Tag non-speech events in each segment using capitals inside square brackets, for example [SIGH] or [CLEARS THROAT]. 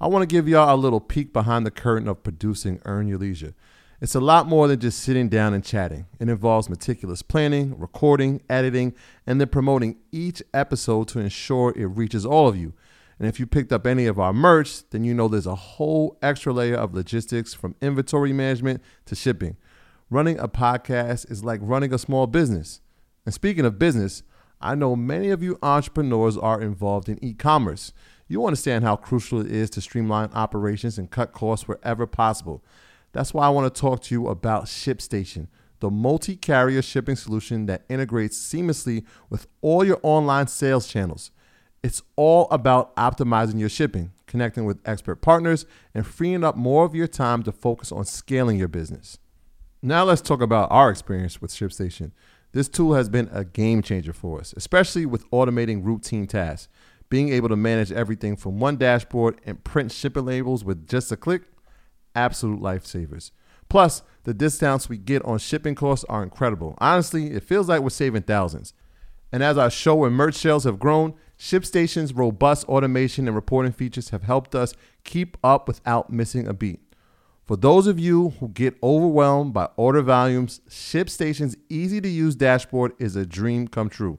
I want to give y'all a little peek behind the curtain of producing Earn Your Leisure. It's a lot more than just sitting down and chatting. It involves meticulous planning, recording, editing, and then promoting each episode to ensure it reaches all of you. And if you picked up any of our merch, then you know there's a whole extra layer of logistics from inventory management to shipping. Running a podcast is like running a small business. And speaking of business, I know many of you entrepreneurs are involved in e commerce. You understand how crucial it is to streamline operations and cut costs wherever possible. That's why I want to talk to you about ShipStation, the multi carrier shipping solution that integrates seamlessly with all your online sales channels. It's all about optimizing your shipping, connecting with expert partners, and freeing up more of your time to focus on scaling your business. Now, let's talk about our experience with ShipStation. This tool has been a game changer for us, especially with automating routine tasks. Being able to manage everything from one dashboard and print shipping labels with just a click, absolute lifesavers. Plus, the discounts we get on shipping costs are incredible. Honestly, it feels like we're saving thousands. And as our show and merch sales have grown, ShipStation's robust automation and reporting features have helped us keep up without missing a beat. For those of you who get overwhelmed by order volumes, ShipStation's easy to use dashboard is a dream come true.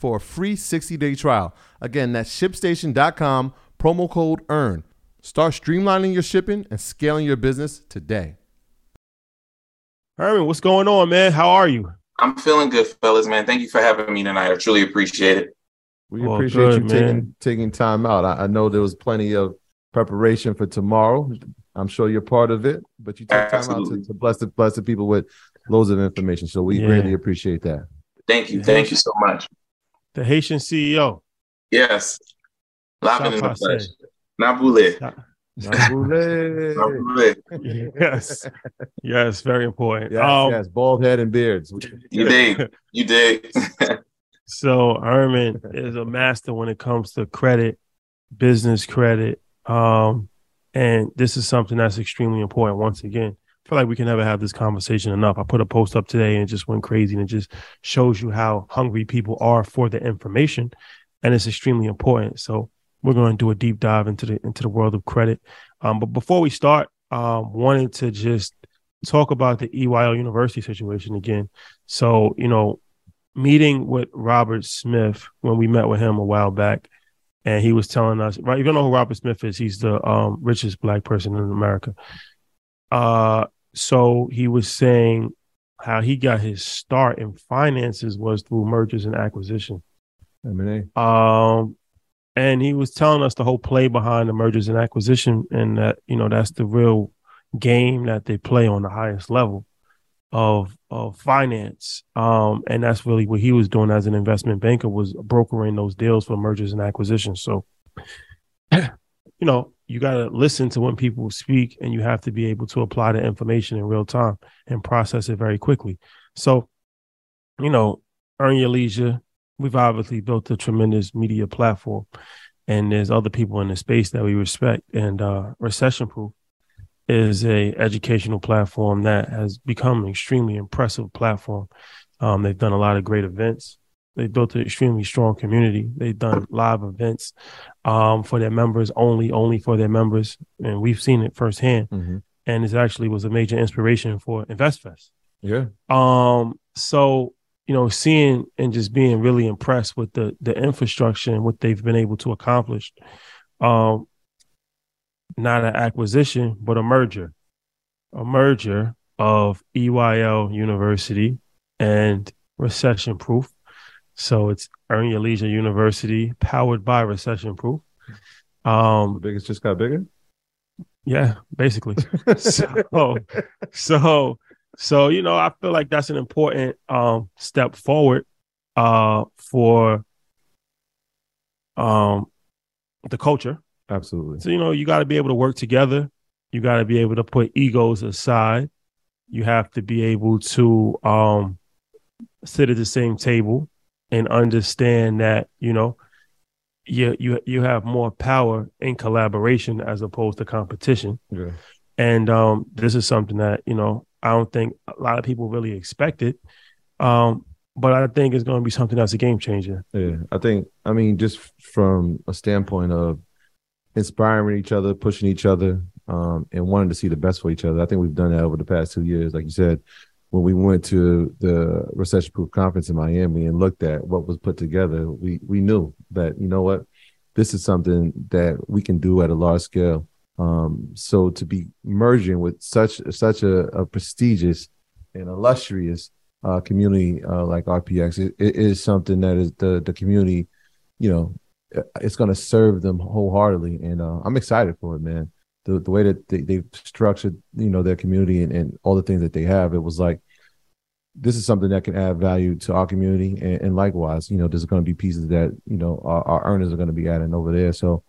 for a free 60 day trial. Again, that's shipstation.com, promo code EARN. Start streamlining your shipping and scaling your business today. Herman, what's going on, man? How are you? I'm feeling good, fellas, man. Thank you for having me tonight. I truly appreciate it. We well, appreciate good, you taking taking time out. I, I, know there was plenty of preparation for tomorrow. I'm sure you're part of it, but you took time out to, to, bless the bless the people with loads of information. So we yeah. greatly appreciate that. Thank you. Thank you so much. The Haitian CEO. Yes. Laughing in the flesh. Nabule. yes. Yes, very important. Yes, um, yes, bald head and beards. You did. You did. [LAUGHS] so Herman is a master when it comes to credit, business credit. Um, and this is something that's extremely important. Once again, I feel like we can never have this conversation enough. I put a post up today and it just went crazy and it just shows you how hungry people are for the information. And it's extremely important. So we're going to do a deep dive into the into the world of credit. Um, but before we start, um, wanted to just talk about the EYL University situation again. So, you know, meeting with Robert Smith when we met with him a while back, and he was telling us, right? You don't know who Robert Smith is? He's the um, richest black person in America. Uh, so he was saying how he got his start in finances was through mergers and acquisition. M&A. Um, and he was telling us the whole play behind the mergers and acquisition, and that you know that's the real game that they play on the highest level of of finance. Um, and that's really what he was doing as an investment banker was brokering those deals for mergers and acquisitions. So, [CLEARS THROAT] you know, you got to listen to when people speak, and you have to be able to apply the information in real time and process it very quickly. So, you know, earn your leisure. We've obviously built a tremendous media platform, and there's other people in the space that we respect and uh, recession proof is a educational platform that has become an extremely impressive platform. Um, they've done a lot of great events. They built an extremely strong community. They've done live events um, for their members only, only for their members, and we've seen it firsthand. Mm-hmm. And it actually was a major inspiration for InvestFest. Yeah. Um, so you know, seeing and just being really impressed with the the infrastructure and what they've been able to accomplish. Um, not an acquisition, but a merger, a merger of EYL University and Recession Proof. So it's Earn Your Leisure University, powered by Recession Proof. Um, The biggest just got bigger. yeah, basically. [LAUGHS] so, so, so you know, I feel like that's an important um step forward uh for um the culture Absolutely. So, you know, you got to be able to work together. You got to be able to put egos aside. You have to be able to um, sit at the same table and understand that, you know, you, you, you have more power in collaboration as opposed to competition. Yeah. And um, this is something that, you know, I don't think a lot of people really expected. Um, but I think it's going to be something that's a game changer. Yeah. I think, I mean, just from a standpoint of inspiring each other, pushing each other, um, and wanting to see the best for each other. I think we've done that over the past two years. Like you said, when we went to the recession proof conference in Miami and looked at what was put together, we we knew that, you know what, this is something that we can do at a large scale. Um, so to be merging with such such a, a prestigious and illustrious uh, community uh, like RPX, it, it is something that is the the community, you know, it's going to serve them wholeheartedly, and uh, I'm excited for it, man. The the way that they, they've structured, you know, their community and, and all the things that they have, it was like this is something that can add value to our community, and, and likewise, you know, there's going to be pieces that you know our, our earners are going to be adding over there. So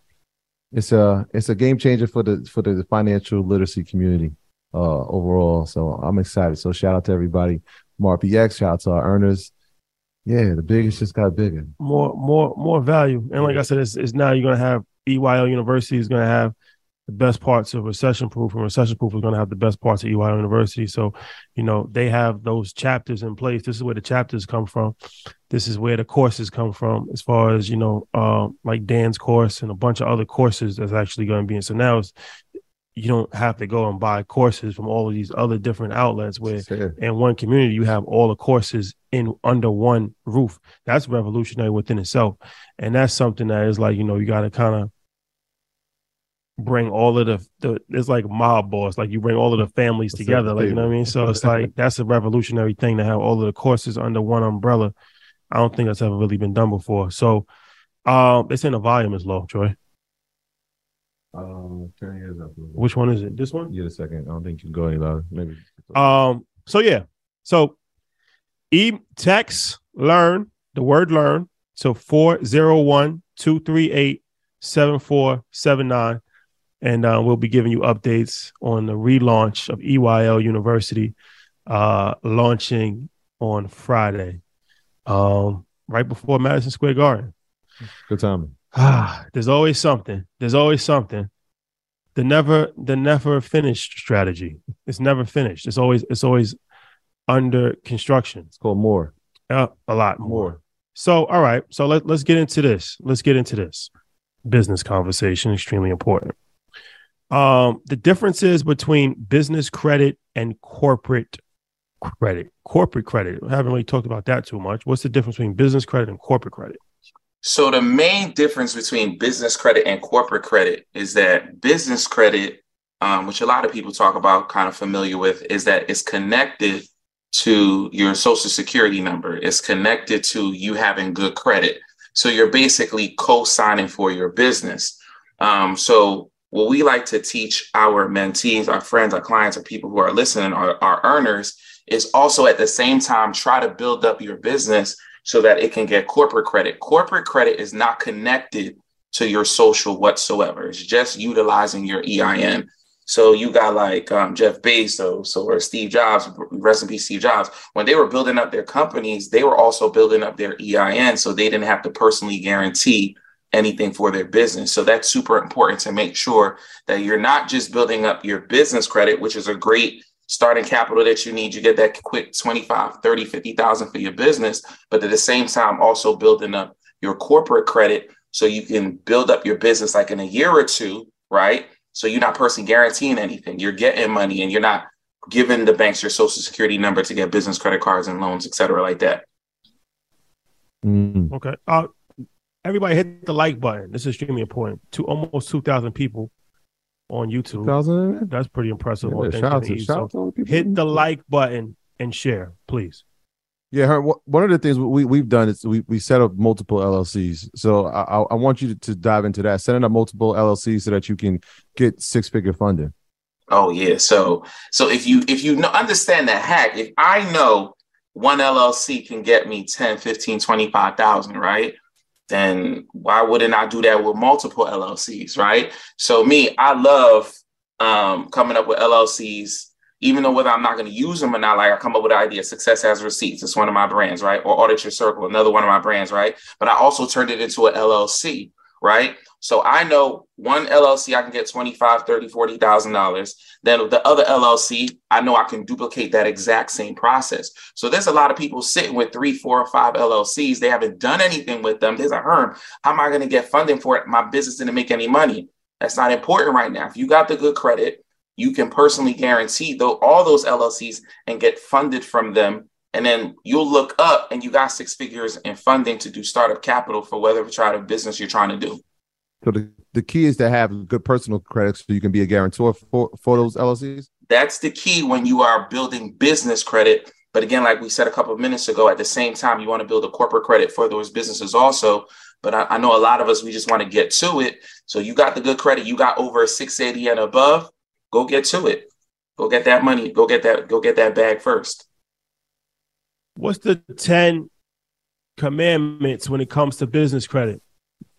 it's a it's a game changer for the for the financial literacy community uh, overall. So I'm excited. So shout out to everybody, from RPX. Shout out to our earners. Yeah, the biggest just got bigger. more more more value. And like I said, it's, it's now you're gonna have EYL University is gonna have the best parts of recession proof, and recession proof is gonna have the best parts of EYL University. So, you know, they have those chapters in place. This is where the chapters come from. This is where the courses come from, as far as you know, uh, like Dan's course and a bunch of other courses that's actually going to be in. So now it's you don't have to go and buy courses from all of these other different outlets where in one community you have all the courses in under one roof that's revolutionary within itself and that's something that is like you know you got to kind of bring all of the, the it's like mob boss like you bring all of the families That's together like you know what i mean so it's like that's a revolutionary thing to have all of the courses under one umbrella i don't think that's ever really been done before so um they saying the volume is low troy Um, turn yours up. a little bit. which one is it this one Get a second. I don't think you can go any louder. Maybe. Um, so yeah. So e text learn the word learn to 401-238-7479. And uh, we'll be giving you updates on the relaunch of EYL University uh launching on Friday. Um, right before Madison Square Garden. Good timing. Ah, there's always something. There's always something. The never the never finished strategy. It's never finished. It's always it's always under construction. It's called more. Uh, a lot more. So all right. So let, let's get into this. Let's get into this. Business conversation, extremely important. Um, the differences between business credit and corporate credit. Corporate credit. I haven't really talked about that too much. What's the difference between business credit and corporate credit? So the main difference between business credit and corporate credit is that business credit, um, which a lot of people talk about, kind of familiar with, is that it's connected to your social security number. It's connected to you having good credit. So you're basically co-signing for your business. Um, so what we like to teach our mentees, our friends, our clients, or people who are listening, our, our earners, is also at the same time try to build up your business so that it can get corporate credit. Corporate credit is not connected to your social whatsoever. It's just utilizing your EIN. So you got like um, Jeff Bezos or Steve Jobs, rest in peace, Steve Jobs. When they were building up their companies, they were also building up their EIN, so they didn't have to personally guarantee anything for their business. So that's super important to make sure that you're not just building up your business credit, which is a great starting capital that you need. You get that quick 25, 30, 50,000 for your business, but at the same time, also building up your corporate credit so you can build up your business like in a year or two, right? So you're not personally guaranteeing anything. You're getting money and you're not giving the banks your social security number to get business credit cards and loans, et cetera, like that. Mm. Okay. Uh, everybody hit the like button. This is extremely important. To almost 2,000 people on YouTube. 2000? That's pretty impressive. Yeah, shout out to, shout out to all the people. hit the like button and share, please. Yeah, her, one of the things we we've done is we we set up multiple LLCs. So I I want you to, to dive into that, setting up multiple LLCs so that you can get six figure funding. Oh yeah. So so if you if you know, understand that hack, if I know one LLC can get me 10, 15, 25,000, right? Then why wouldn't I do that with multiple LLCs, right? So me, I love um, coming up with LLCs, even though whether I'm not going to use them or not, like I come up with the idea, Success has receipts. It's one of my brands, right? Or Audit Your Circle, another one of my brands, right? But I also turned it into an LLC, right? So I know one LLC I can get 25, 30, 40,000 dollars. Then the other LLC, I know I can duplicate that exact same process. So there's a lot of people sitting with three, four, or five LLCs. They haven't done anything with them. There's a Herm. How am I going to get funding for it? My business didn't make any money. That's not important right now. If you got the good credit, you can personally guarantee though all those LLCs and get funded from them. And then you'll look up and you got six figures in funding to do startup capital for whatever try to business you're trying to do. So the, the key is to have good personal credit so you can be a guarantor for, for those LLCs? That's the key when you are building business credit. But again, like we said a couple of minutes ago, at the same time, you want to build a corporate credit for those businesses also. But I, I know a lot of us, we just want to get to it. So you got the good credit, you got over 680 and above, go get to it. Go get that money. Go get that, go get that bag first. What's the 10 commandments when it comes to business credit?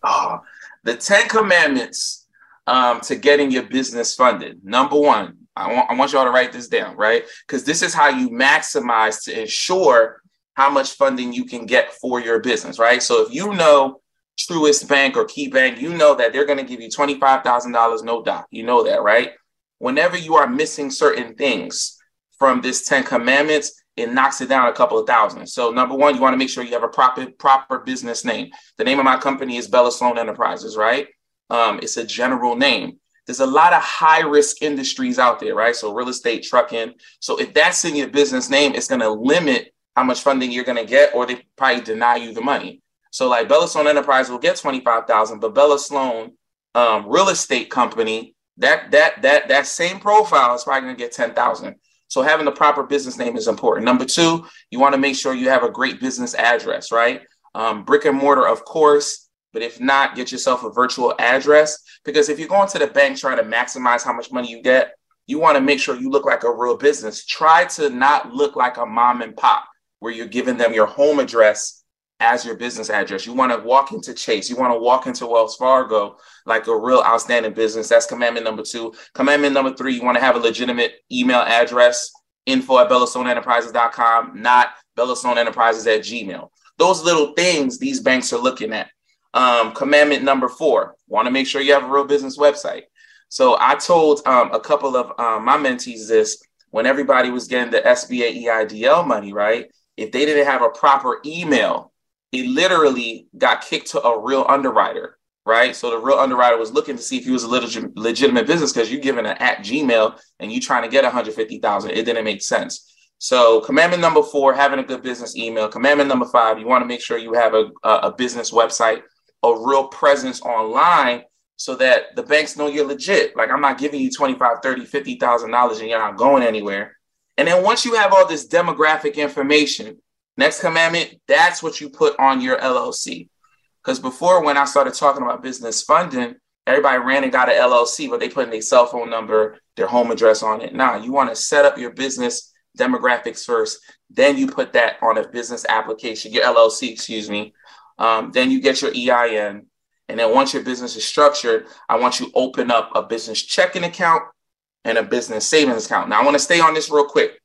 Oh, the 10 commandments um, to getting your business funded. Number one, I want, I want you all to write this down, right? Because this is how you maximize to ensure how much funding you can get for your business, right? So if you know Truist Bank or Key Bank, you know that they're going to give you $25,000 no doc. You know that, right? Whenever you are missing certain things from this 10 commandments, it knocks it down a couple of thousand. So number one, you want to make sure you have a proper proper business name. The name of my company is Bella Sloan Enterprises, right? Um, it's a general name. There's a lot of high risk industries out there, right? So real estate, trucking. So if that's in your business name, it's going to limit how much funding you're going to get, or they probably deny you the money. So like Bella Sloan Enterprise will get twenty five thousand, but Bella Sloan um, Real Estate Company that that that that same profile is probably going to get ten thousand. So having the proper business name is important. Number two, you want to make sure you have a great business address, right? Um, brick and mortar, of course, but if not, get yourself a virtual address because if you're going to the bank trying to maximize how much money you get, you want to make sure you look like a real business. Try to not look like a mom and pop where you're giving them your home address as your business address. You want to walk into Chase. You want to walk into Wells Fargo like a real outstanding business. That's commandment number two. Commandment number three, you want to have a legitimate email address, info at bellastoneNterprises.com, not bellastoneNterprises at Gmail. Those little things these banks are looking at. Um, commandment number four, want to make sure you have a real business website. So I told um, a couple of um, my mentees this when everybody was getting the SBA EIDL money, right? If they didn't have a proper email he literally got kicked to a real underwriter, right? So the real underwriter was looking to see if he was a legit, legitimate business because you're giving an at Gmail and you're trying to get 150,000. It didn't make sense. So commandment number four, having a good business email. Commandment number five, you want to make sure you have a, a business website a real presence online so that the banks know you're legit. Like I'm not giving you 25, 30, 50,000 dollars and you're not going anywhere. And then once you have all this demographic information, next commandment, that's what you put on your LLC. Because before when I started talking about business funding, everybody ran and got an LLC, but they put in their cell phone number, their home address on it. Now you want to set up your business demographics first, then you put that on a business application, your LLC, excuse me. Um, then you get your EIN. And then once your business is structured, I want you open up a business checking account and a business savings account. Now I want to stay on this real quick.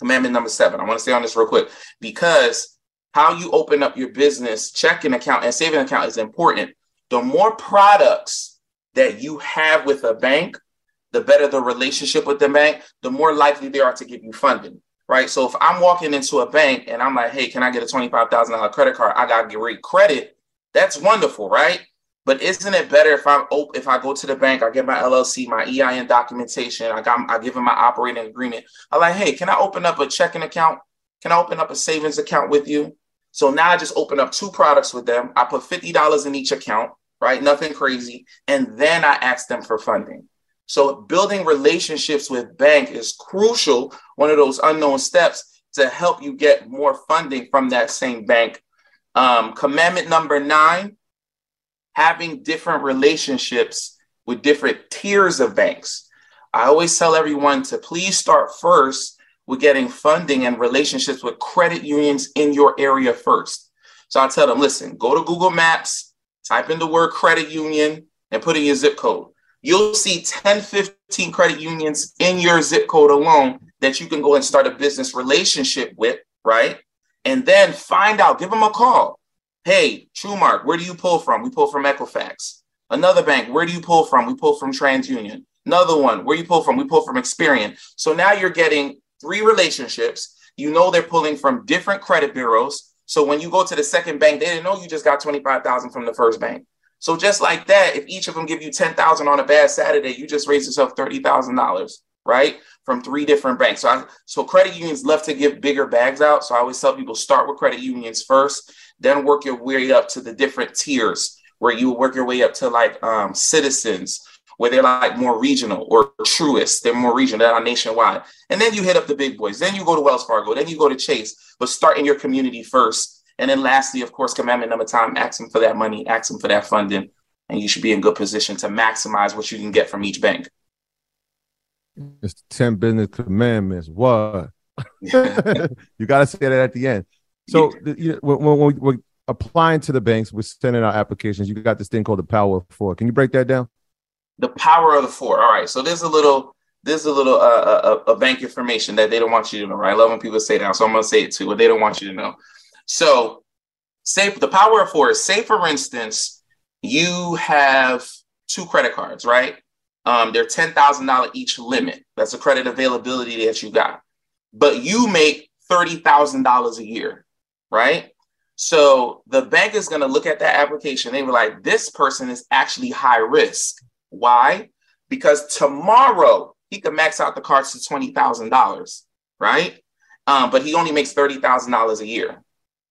Commandment number seven. I want to stay on this real quick because how you open up your business checking account and saving account is important. The more products that you have with a bank, the better the relationship with the bank, the more likely they are to give you funding, right? So if I'm walking into a bank and I'm like, hey, can I get a $25,000 credit card? I got great credit. That's wonderful, right? But isn't it better if I if I go to the bank, I get my LLC, my EIN documentation, I got I give them my operating agreement. I'm like, hey, can I open up a checking account? Can I open up a savings account with you? So now I just open up two products with them. I put $50 in each account, right? Nothing crazy. And then I ask them for funding. So building relationships with bank is crucial, one of those unknown steps to help you get more funding from that same bank. Um, commandment number nine, having different relationships with different tiers of banks. I always tell everyone to please start first with getting funding and relationships with credit unions in your area first. So I tell them, listen, go to Google Maps, type in the word credit union, and put in your zip code you'll see 10, 15 credit unions in your zip code alone that you can go and start a business relationship with, right? And then find out, give them a call. Hey, TrueMark, where do you pull from? We pull from Equifax. Another bank, where do you pull from? We pull from TransUnion. Another one, where you pull from? We pull from Experian. So now you're getting three relationships. You know they're pulling from different credit bureaus. So when you go to the second bank, they didn't know you just got 25,000 from the first bank. So just like that, if each of them give you 10,000 on a bad Saturday, you just raise yourself $30,000, right? From three different banks. So I, so credit unions love to give bigger bags out. So I always tell people start with credit unions first, then work your way up to the different tiers where you work your way up to like um, citizens, where they're like more regional or Truist, they're more regional, they're not nationwide. And then you hit up the big boys. Then you go to Wells Fargo, then you go to Chase, but start in your community first and then lastly, of course, commandment number time, ask them for that money, ask them for that funding, and you should be in good position to maximize what you can get from each bank. It's 10 business commandments. What? [LAUGHS] [LAUGHS] you got to say that at the end. So you know, when, when, we're applying to the banks, we're sending out applications. You got this thing called the power of four. Can you break that down? The power of the four. All right. So there's a little there's a little uh, a, uh, uh, a bank information that they don't want you to know. Right. I love when people say that. So I'm gonna say it too. But they don't want you to know. So, say the power of four is say, for instance, you have two credit cards, right? Um, they're ten thousand dollar each limit. That's the credit availability that you got, but you make thirty thousand dollars a year, right? So the bank is going to look at that application. They were like, this person is actually high risk. Why? Because tomorrow he could max out the cards to twenty thousand dollars, right? Um, but he only makes thirty thousand dollars a year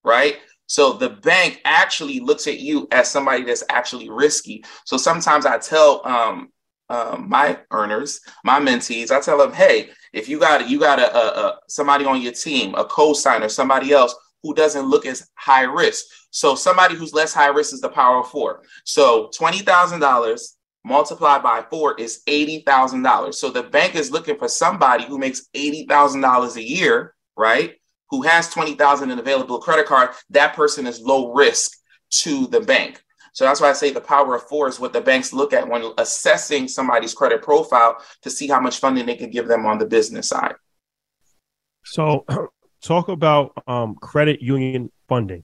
right? So the bank actually looks at you as somebody that's actually risky. So sometimes I tell um, um, my earners, my mentees, I tell them, hey, if you got you got a, a, a somebody on your team, a co-signer, somebody else who doesn't look as high risk. So somebody who's less high risk is the power of four. So twenty thousand dollars multiplied by four is eighty thousand dollars. So the bank is looking for somebody who makes eighty thousand dollars a year, right? who has 20,000 in available credit card, that person is low risk to the bank. So that's why I say the power of four is what the banks look at when assessing somebody's credit profile to see how much funding they can give them on the business side. So, talk about um, credit union funding.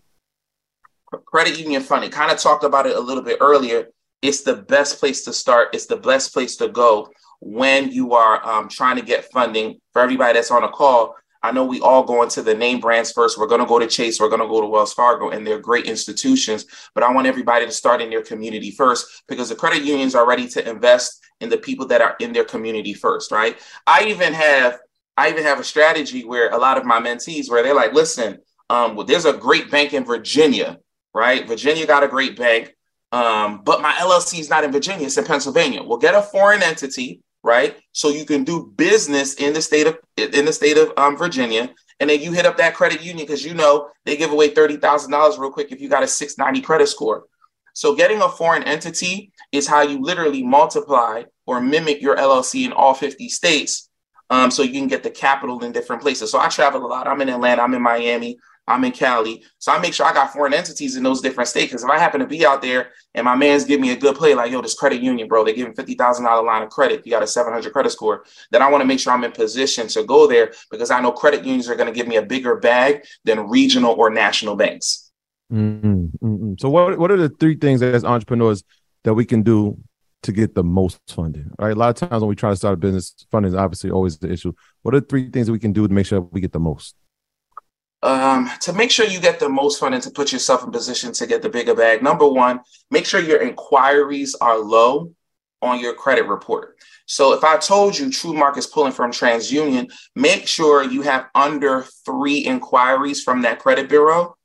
Credit union funding, kind of talked about it a little bit earlier. It's the best place to start. It's the best place to go when you are um, trying to get funding. For everybody that's on a call, I know we all go into the name brands first. We're going to go to Chase, we're going to go to Wells Fargo, and they're great institutions. But I want everybody to start in their community first because the credit unions are ready to invest in the people that are in their community first, right? I even have I even have a strategy where a lot of my mentees where they're like, listen, um, well, there's a great bank in Virginia, right? Virginia got a great bank. Um, but my LLC is not in Virginia, it's in Pennsylvania. We'll get a foreign entity, right? So you can do business in the state of in the state of um, Virginia. And then you hit up that credit union because you know they give away $30,000 real quick if you got a 690 credit score. So getting a foreign entity is how you literally multiply or mimic your LLC in all 50 states. Um, so you can get the capital in different places. So I travel a lot. I'm in Atlanta, I'm in Miami, I'm in Cali. So I make sure I got foreign entities in those different states. Because if I happen to be out there and my man's give me a good play, like, yo, this credit union, bro, they give him $50,000 line of credit. You got a 700 credit score. Then I want to make sure I'm in position to go there because I know credit unions are going to give me a bigger bag than regional or national banks. Mm-hmm. Mm-hmm. So what, what are the three things as entrepreneurs that we can do to get the most funding? Right. A lot of times when we try to start a business, funding is obviously always the issue. What are three things we can do to make sure we get the most? um, to make sure you get the most funding to put yourself in position to get the bigger bag, number one, make sure your inquiries are low on your credit report. So if I told you TrueMark is pulling from TransUnion, make sure you have under three inquiries from that credit bureau,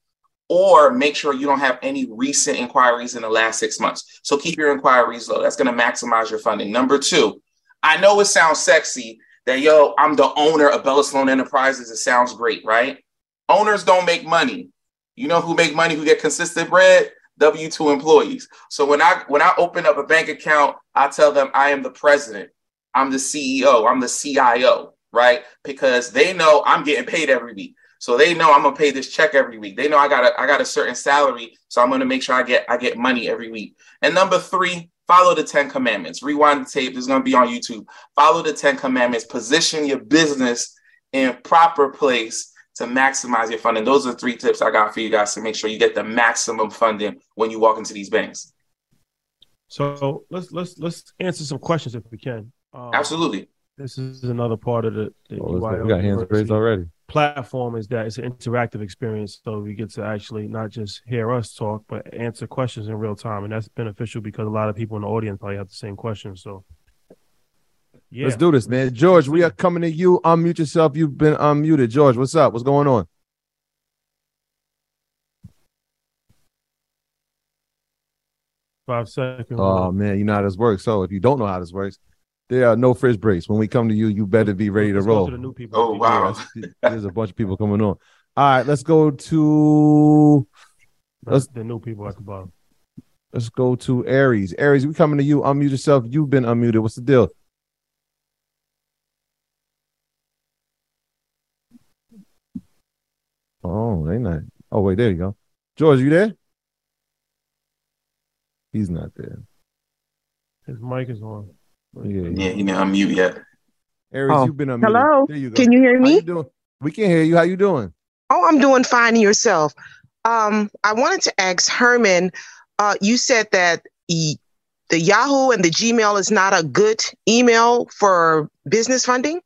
or make sure you don't have any recent inquiries in the last six months. So keep your inquiries low. That's going to maximize your funding. Number two, I know it sounds sexy that yo, I'm the owner of Bella Sloan Enterprises. It sounds great, right? Owners don't make money. You know who make money, who get consistent bread? W2 employees. So when I when I open up a bank account, I tell them I am the president. I'm the CEO, I'm the CIO, right? Because they know I'm getting paid every week. So they know I'm gonna pay this check every week. They know I got a I got a certain salary, so I'm gonna make sure I get I get money every week. And number three, follow the Ten Commandments. Rewind the tape. It's gonna be on YouTube. Follow the Ten Commandments. Position your business in proper place to maximize your funding. Those are three tips I got for you guys to make sure you get the maximum funding when you walk into these banks. So let's let's let's answer some questions if we can. Um, Absolutely. This is another part of the, the oh, we got hands raised already. Platform is that it's an interactive experience, so we get to actually not just hear us talk, but answer questions in real time, and that's beneficial because a lot of people in the audience probably have the same questions. So yeah. Let's do this, man. George, we are coming to you. Unmute yourself. You've been unmuted. George, what's up? What's going on? Five seconds. Oh man, you know how this works. So if you don't know how this works, there are no fridge breaks. When we come to you, you better be ready to roll. To the new people. Oh wow, there's a bunch of people coming on. All right, let's go to let's the new people at the bottom. Let's go to Aries. Aries, we coming to you. Unmute yourself. You've been unmuted. What's the deal? Oh, they not. Oh, wait, there you go. George, you there? He's not there. His mic is on. Yeah, yeah he didn't unmute yet. Aries, oh. you've been unmuted. Hello. There you go. Can you hear me? You we can hear you. How you doing? Oh, I'm doing fine. Yourself? Um, I wanted to ask Herman. Uh, you said that e- the Yahoo and the Gmail is not a good email for business funding.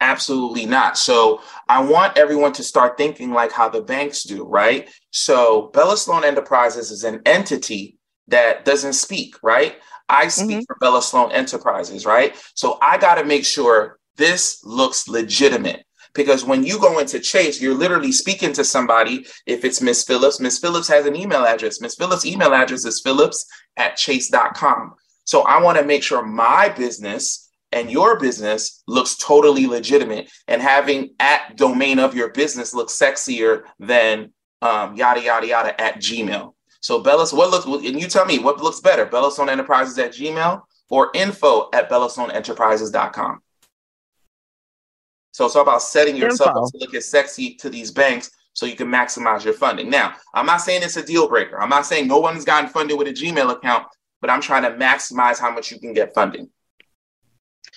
Absolutely not. So I want everyone to start thinking like how the banks do, right? So Bella Sloan Enterprises is an entity that doesn't speak, right? I speak mm-hmm. for Bella Sloan Enterprises, right? So I got to make sure this looks legitimate because when you go into Chase, you're literally speaking to somebody. If it's Miss Phillips, Miss Phillips has an email address. Miss Phillips' email address is phillips at chase.com. So I want to make sure my business and your business looks totally legitimate and having at domain of your business looks sexier than um, yada yada yada at gmail so bellas what looks and you tell me what looks better bellasone enterprises at gmail or info at bellasoneenterprises.com so it's all about setting yourself info. up to look as sexy to these banks so you can maximize your funding now i'm not saying it's a deal breaker i'm not saying no one's gotten funded with a gmail account but i'm trying to maximize how much you can get funding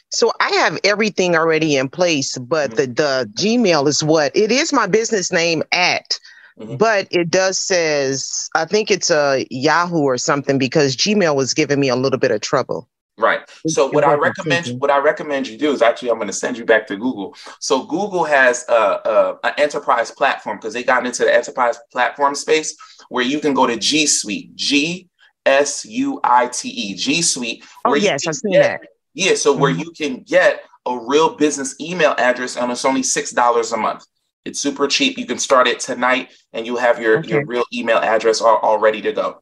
so I have everything already in place, but mm-hmm. the, the Gmail is what it is my business name at. Mm-hmm. But it does says I think it's a Yahoo or something because Gmail was giving me a little bit of trouble. Right. So what I recommend what I recommend you do is actually I'm going to send you back to Google. So Google has a, a an enterprise platform because they got into the enterprise platform space where you can go to G Suite, G S U I T E, G Suite. Oh yes, I've seen get, that yeah, so mm-hmm. where you can get a real business email address and it's only six dollars a month. It's super cheap. You can start it tonight and you have your, okay. your real email address all, all ready to go.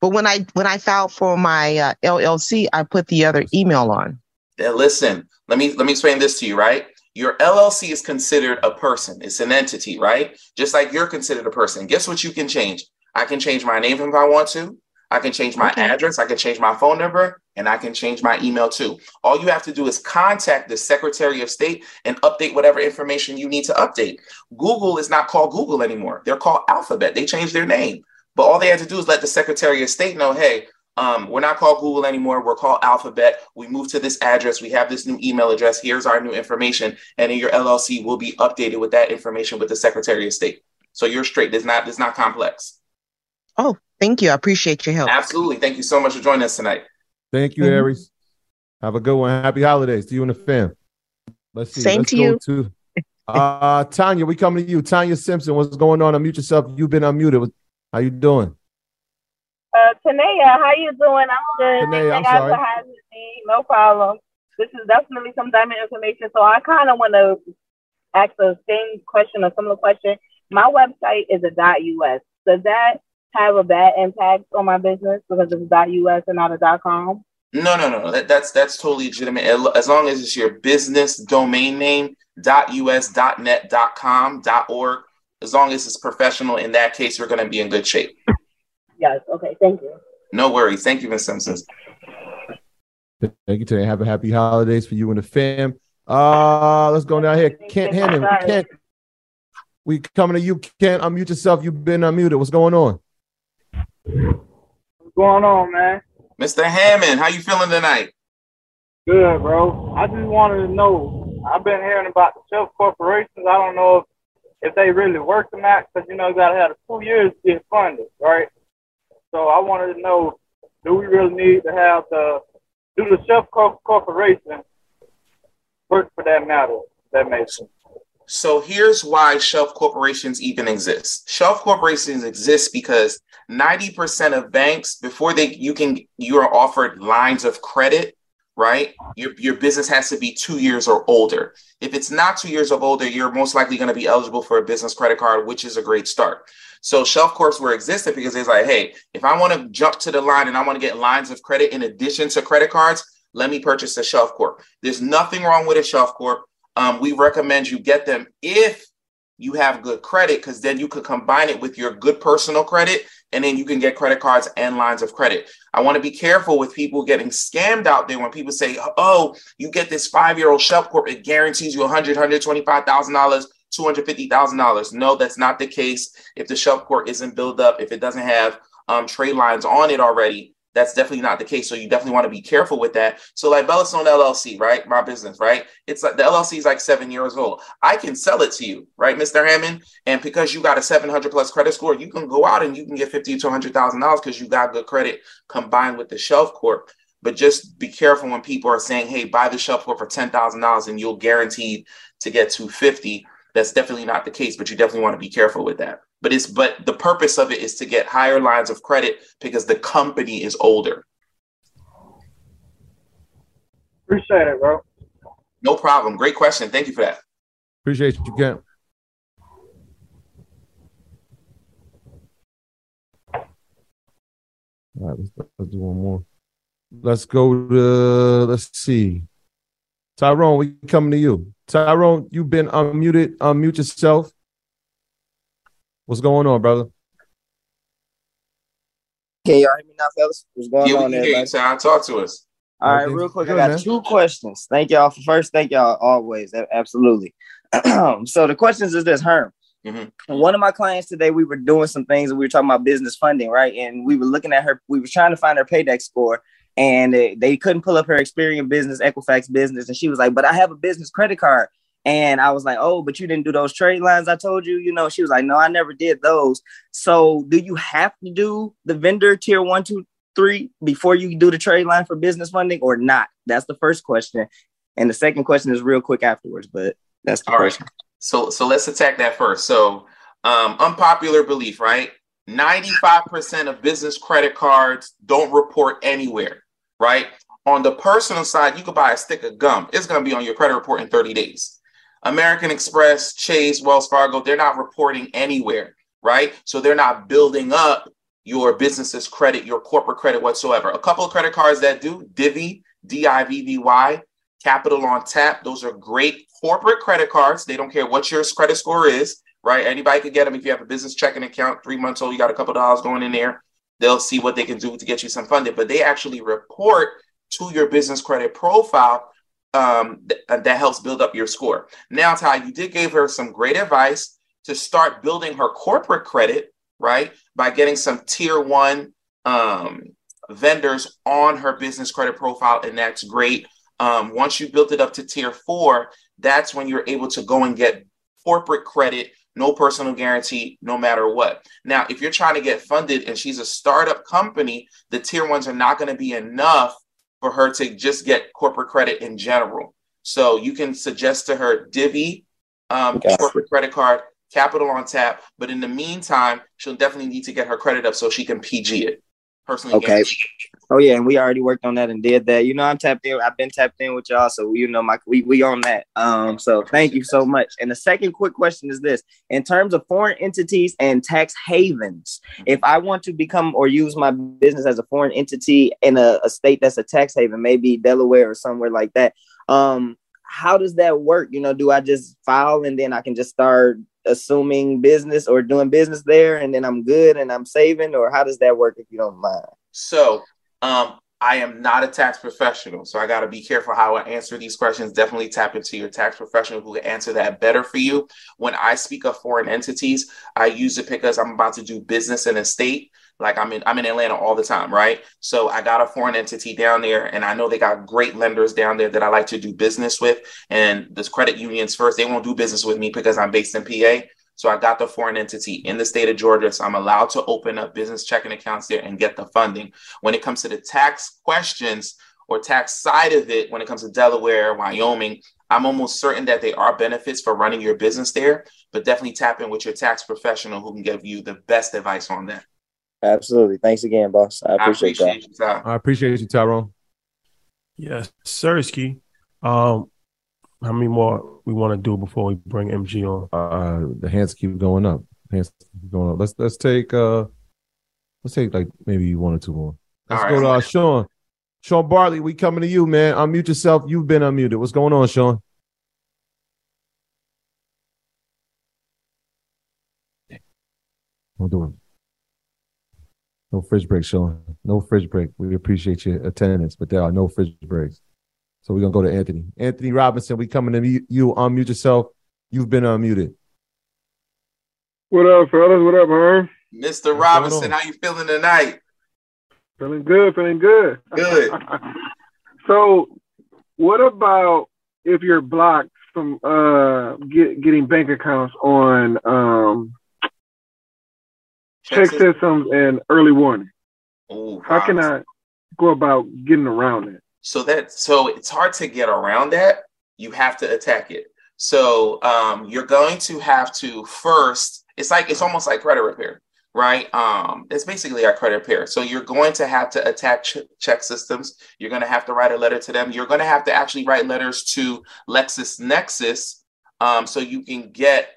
But when I when I filed for my uh, LLC, I put the other email on. Now listen, let me let me explain this to you, right? Your LLC is considered a person. It's an entity, right? Just like you're considered a person. Guess what you can change? I can change my name if I want to. I can change my okay. address, I can change my phone number, and I can change my email too. All you have to do is contact the Secretary of State and update whatever information you need to update. Google is not called Google anymore. They're called Alphabet. They changed their name. But all they had to do is let the Secretary of State know, hey, um, we're not called Google anymore. We're called Alphabet. We moved to this address. We have this new email address. Here's our new information. And in your LLC will be updated with that information with the Secretary of State. So you're straight. It's not, it's not complex. Oh, thank you. I appreciate your help. Absolutely. Thank you so much for joining us tonight. Thank you, mm-hmm. Aries. Have a good one. Happy holidays to you and the fam. Let's see. Same Let's to you. To, uh, Tanya, we coming to you. Tanya Simpson, what's going on? Unmute yourself. You've been unmuted. How you doing? Uh, Tanea, how you doing? I'm good. Tanea, I'm sorry. For having me. No problem. This is definitely some diamond information. So I kind of want to ask the same question or similar question. My website is a .us. Does that have a bad impact on my business because it's .us and not a .com? No, no, no. That, that's that's totally legitimate. As long as it's your business domain name .dot .us, .dot .net, .dot .com, .dot .org. As long as it's professional, in that case, we're going to be in good shape. Yes. Okay. Thank you. No worries. Thank you, Ms. Simpson. Thank you, Terry. Have a happy holidays for you and the fam. Uh, let's go down here. Kent Hammond. Kent, we coming to you. Kent, unmute yourself. You've been unmuted. What's going on? What's going on, man? Mr. Hammond, how you feeling tonight? Good, bro. I just wanted to know. I've been hearing about the shelf corporations. I don't know if, if they really work or not, because you know you gotta have two years to get funded, right? So I wanted to know, do we really need to have the do the shelf corporation work for that matter? That makes sense. So here's why shelf corporations even exist. Shelf corporations exist because 90% of banks, before they you can you are offered lines of credit, right? Your, your business has to be two years or older. If it's not two years or older, you're most likely going to be eligible for a business credit card, which is a great start. So shelf corps were existed because it's like, hey, if I want to jump to the line and I want to get lines of credit in addition to credit cards, let me purchase a shelf corp. There's nothing wrong with a shelf corp. Um, we recommend you get them if you have good credit, because then you could combine it with your good personal credit, and then you can get credit cards and lines of credit. I want to be careful with people getting scammed out there when people say, "Oh, you get this five-year-old shelf corp, it guarantees you 100, 125 thousand dollars." $250,000. No, that's not the case. If the shelf corp isn't built up, if it doesn't have um, trade lines on it already, that's definitely not the case. So you definitely want to be careful with that. So like Bellastone LLC, right? My business, right? It's like the LLC is like seven years old. I can sell it to you, right, Mr. Hammond? And because you got a 700 plus credit score, you can go out and you can get 50 to 100,000 dollars because you got good credit combined with the shelf corp. But just be careful when people are saying, "Hey, buy the shelf corp for ten thousand dollars and you'll guaranteed to get 250." That's definitely not the case, but you definitely want to be careful with that. But it's but the purpose of it is to get higher lines of credit because the company is older. Appreciate it, bro. No problem. Great question. Thank you for that. Appreciate you, Kent. All right, let's, let's do one more. Let's go to let's see. Tyrone, we coming to you. Tyrone, you've been unmuted. Unmute yourself. What's going on, brother? Can y'all hear me now, fellas? What's going yeah, on there? Yeah, Ty, talk to us. All right, real quick. Good, I got man. two questions. Thank y'all for first. Thank y'all always. Absolutely. [CLEARS THROAT] so the questions is this, Herm. Mm-hmm. One of my clients today, we were doing some things and we were talking about business funding, right? And we were looking at her, we were trying to find her paydex score and they, they couldn't pull up her Experian business, Equifax business. And she was like, but I have a business credit card. And I was like, oh, but you didn't do those trade lines I told you. You know, she was like, no, I never did those. So do you have to do the vendor tier one, two, three before you do the trade line for business funding or not? That's the first question. And the second question is real quick afterwards, but that's the All question. Right. So so let's attack that first. So um, unpopular belief, right? 95% of business credit cards don't report anywhere right? On the personal side, you could buy a stick of gum. It's going to be on your credit report in 30 days. American Express, Chase, Wells Fargo, they're not reporting anywhere, right? So they're not building up your business's credit, your corporate credit whatsoever. A couple of credit cards that do Divvy, D I V V Y, Capital on Tap. Those are great corporate credit cards. They don't care what your credit score is, right? Anybody could get them if you have a business checking account, three months old, you got a couple of dollars going in there. They'll see what they can do to get you some funding, but they actually report to your business credit profile um, th- that helps build up your score. Now, Ty, you did give her some great advice to start building her corporate credit, right? By getting some tier one um, vendors on her business credit profile, and that's great. Um, once you built it up to tier four, that's when you're able to go and get corporate credit, no personal guarantee, no matter what. Now, if you're trying to get funded and she's a startup company, the tier ones are not going to be enough for her to just get corporate credit in general. So you can suggest to her Divvy, um, okay. corporate credit card, capital on tap. But in the meantime, she'll definitely need to get her credit up so she can PG it personally. Okay. Oh yeah, and we already worked on that and did that. You know, I'm tapped in. I've been tapped in with y'all, so you know, my we we on that. Um, so thank you so much. And the second quick question is this: in terms of foreign entities and tax havens, if I want to become or use my business as a foreign entity in a, a state that's a tax haven, maybe Delaware or somewhere like that, um, how does that work? You know, do I just file and then I can just start assuming business or doing business there and then I'm good and I'm saving or how does that work if you don't mind? So, um, I am not a tax professional, so I got to be careful how I answer these questions. Definitely tap into your tax professional who can answer that better for you. When I speak of foreign entities, I use it because I'm about to do business in a state. Like I'm in I'm in Atlanta all the time, right? So I got a foreign entity down there, and I know they got great lenders down there that I like to do business with. And this credit unions first, they won't do business with me because I'm based in PA. So I got the foreign entity in the state of Georgia. So I'm allowed to open up business checking accounts there and get the funding. When it comes to the tax questions or tax side of it, when it comes to Delaware, Wyoming, I'm almost certain that there are benefits for running your business there, but definitely tap in with your tax professional who can give you the best advice on that. Absolutely. Thanks again, boss. I appreciate, I appreciate you. I appreciate you, Tyrone. Yes, Sirski. Um, how many more we want to do before we bring MG on? Uh, the hands keep going up. Hands keep going up. Let's let's take uh, let's take like maybe one or two more. Let's All go right. to uh, Sean. Sean Bartley, we coming to you, man. Unmute yourself. You've been unmuted. What's going on, Sean? We'll do it. No fridge break, Sean. No fridge break. We appreciate your attendance, but there are no fridge breaks. So we're gonna go to Anthony. Anthony Robinson, we coming to you. Unmute yourself. You've been unmuted. What up, fellas? What up, Herm? Mr. What's Robinson, how you feeling tonight? Feeling good, feeling good. Good. [LAUGHS] so, what about if you're blocked from uh get, getting bank accounts on um ChexSystems and early warning. Ooh, How can I go about getting around it? So that so it's hard to get around that. You have to attack it. So um, you're going to have to first. It's like it's almost like credit repair, right? Um, it's basically our credit repair. So you're going to have to attack ch- ChexSystems. You're going to have to write a letter to them. You're going to have to actually write letters to LexisNexis, um, so you can get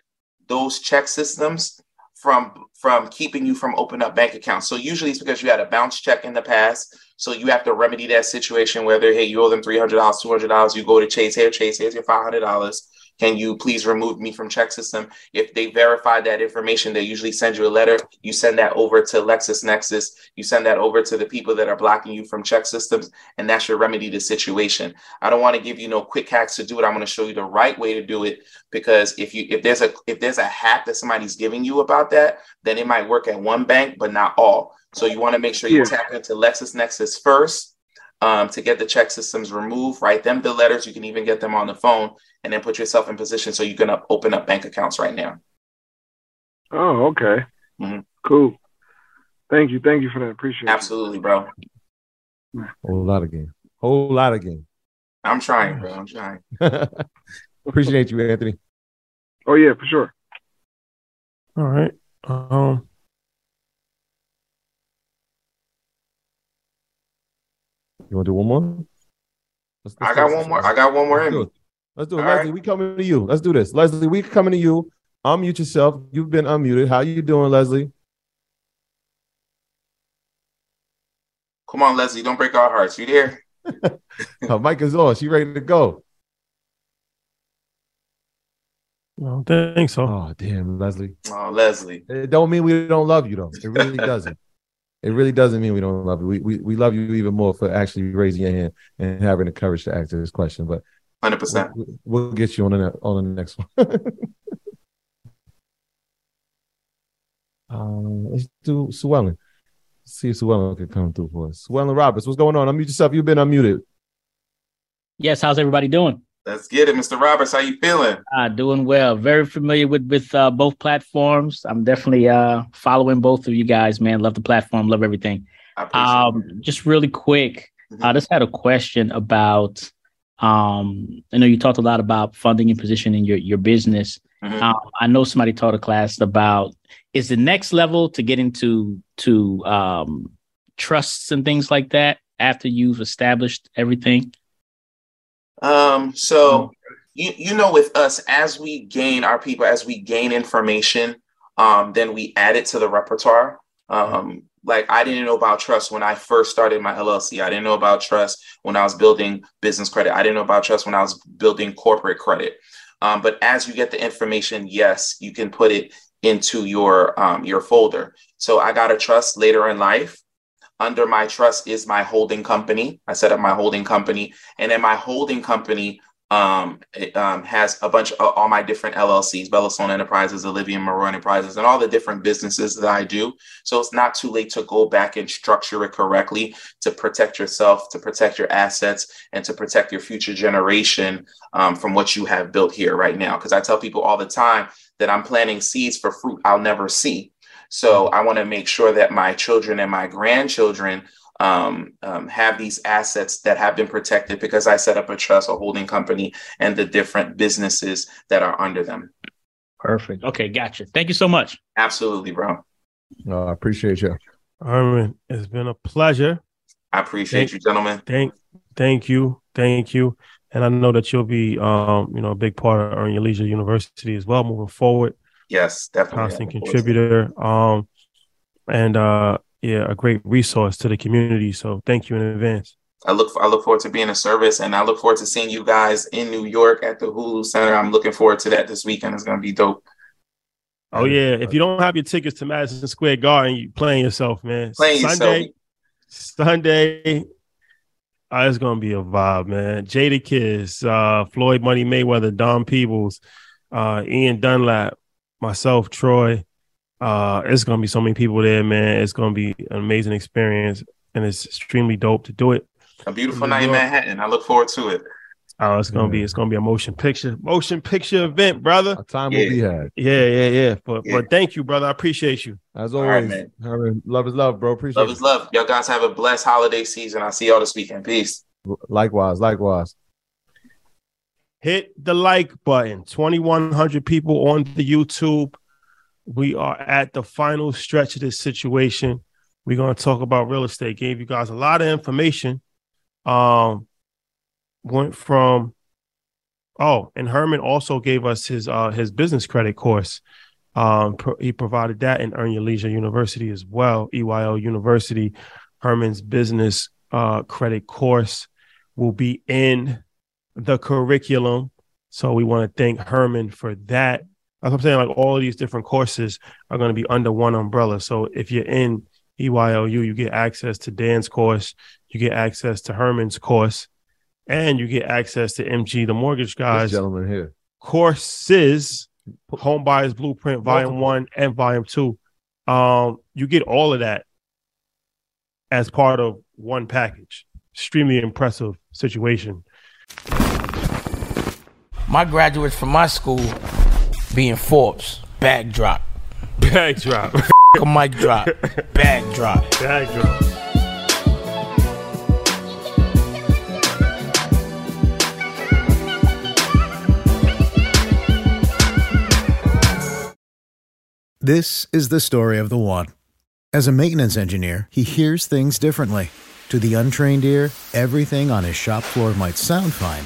those ChexSystems from from keeping you from opening up bank accounts. So usually it's because you had a bounce check in the past. So you have to remedy that situation. Whether hey, you owe them three hundred dollars, two hundred dollars, you go to Chase. Here, Chase, here's your five hundred dollars. Can you please remove me from check system? If they verify that information, they usually send you a letter. You send that over to LexisNexis. You send that over to the people that are blocking you from ChexSystems, and that should remedy the situation. I don't want to give you no quick hacks to do it. I'm going to show you the right way to do it because if you if there's a if there's a hack that somebody's giving you about that, then it might work at one bank, but not all. So you want to make sure you yeah. tap into LexisNexis first um, to get the ChexSystems removed. Write them the letters. You can even get them on the phone, and then put yourself in position so you can open up bank accounts right now. Oh, okay. Mm-hmm. Cool. Thank you. Thank you for that. Appreciate it. Absolutely, it. bro. Whole lot of game. Whole lot of game. I'm trying, bro. I'm trying. [LAUGHS] Appreciate you, Anthony. Oh yeah, for sure. All right. Um You want to do one more? Let's, let's I got one more. I got one more. Let's do it. Let's do it. Leslie, right. we coming to you. Let's do this. Leslie, we coming to you. Unmute yourself. You've been unmuted. How you doing, Leslie? Come on, Leslie, don't break our hearts. You there? [LAUGHS] Her mic is on. She ready to go. I don't think so. Oh, damn, Leslie. Oh, Leslie. It don't mean we don't love you, though. It really [LAUGHS] doesn't. It really doesn't mean we don't love you. We, we we love you even more for actually raising your hand and having the courage to answer this question. But hundred percent, we'll, we'll get you on the on the next one. uh, [LAUGHS] let's do Sue see if Sue Ellen can come through for us. Sue Ellen Roberts, what's going on? Unmute yourself. You've been unmuted. Yes, how's everybody doing? Let's get it, Mr. Roberts. How you feeling? Uh, doing well. Very familiar with with uh, both platforms. I'm definitely uh, following both of you guys, man. Love the platform. Love everything. Um, just really quick, mm-hmm. I just had a question about. Um, I know you talked a lot about funding and positioning your your business. Mm-hmm. Um, I know somebody taught a class about is the next level to get into to um, trusts and things like that after you've established everything. Um, so you you know, with us, as we gain our people, as we gain information, um, then we add it to the repertoire. Um, like I didn't know about trust when I first started my LLC. I didn't know about trust when I was building business credit. I didn't know about trust when I was building corporate credit. Um, but as you get the information, yes, you can put it into your um, your folder. So I got a trust later in life under my trust is my holding company. I set up my holding company, and then my holding company um, it, um, has a bunch of all my different LLCs, Bellastone Enterprises, Olivia Moreau Enterprises, and all the different businesses that I do. So it's not too late to go back and structure it correctly to protect yourself, to protect your assets, and to protect your future generation um, from what you have built here right now. Because I tell people all the time that I'm planting seeds for fruit I'll never see. So I want to make sure that my children and my grandchildren um, um, have these assets that have been protected because I set up a trust, a holding company, and the different businesses that are under them. Perfect. Okay, gotcha. Thank you so much. Absolutely, bro. No, I appreciate you. Armin, it's been a pleasure. I appreciate thank, you, gentlemen. Thank, thank you, thank you, and I know that you'll be, um, you know, a big part of Earn Your Leisure University as well moving forward. Yes, definitely. Constant contributor. Um, and uh, yeah, a great resource to the community. So thank you in advance. I look I look forward to being a service, and I look forward to seeing you guys in New York at the Hulu Center. I'm looking forward to that this weekend. It's gonna be dope. Oh yeah! If you don't have your tickets to Madison Square Garden, you playing yourself, man. Playing Sunday, yourself. Sunday, oh, it's gonna be a vibe, man. Jadakiss, uh, Floyd Money Mayweather, Don Peebles, uh, Ian Dunlap, myself, Troy. Uh, it's gonna be so many people there, man. It's gonna be an amazing experience, and it's extremely dope to do it. A beautiful night in Manhattan. I look forward to it. Oh, it's gonna yeah. be it's gonna be a motion picture motion picture event, brother. A time yeah. will be had. Yeah, yeah, yeah. But yeah. but thank you, brother. I appreciate you. As always, right, man. love is love, bro. Appreciate love is love. Y'all guys have a blessed holiday season. I'll see y'all this weekend. Peace. Likewise, likewise hit the like button. 2,100 people on the YouTube. We are at the final stretch of this situation. We're going to talk about real estate. Gave you guys a lot of information. Um, went from oh, and Herman also gave us his uh his business credit course. Um, pro- he provided that in Earn Your Leisure University as well. EYL University, Herman's business uh credit course will be in the curriculum. So we want to thank Herman for that. I'm saying, like all of these different courses are going to be under one umbrella. So if you're in EYLU, you get access to Dan's course, you get access to Herman's course, and you get access to MG, the mortgage guys. This gentleman here. Courses, Home Buyers Blueprint, Volume One and Volume Two. Um, you get all of that as part of one package. Extremely impressive situation. My graduates from my school being Forbes, bag drop. Bag drop. a [LAUGHS] mic drop. Bag drop. Bag drop. This is the story of the one. As a maintenance engineer, he hears things differently. To the untrained ear, everything on his shop floor might sound fine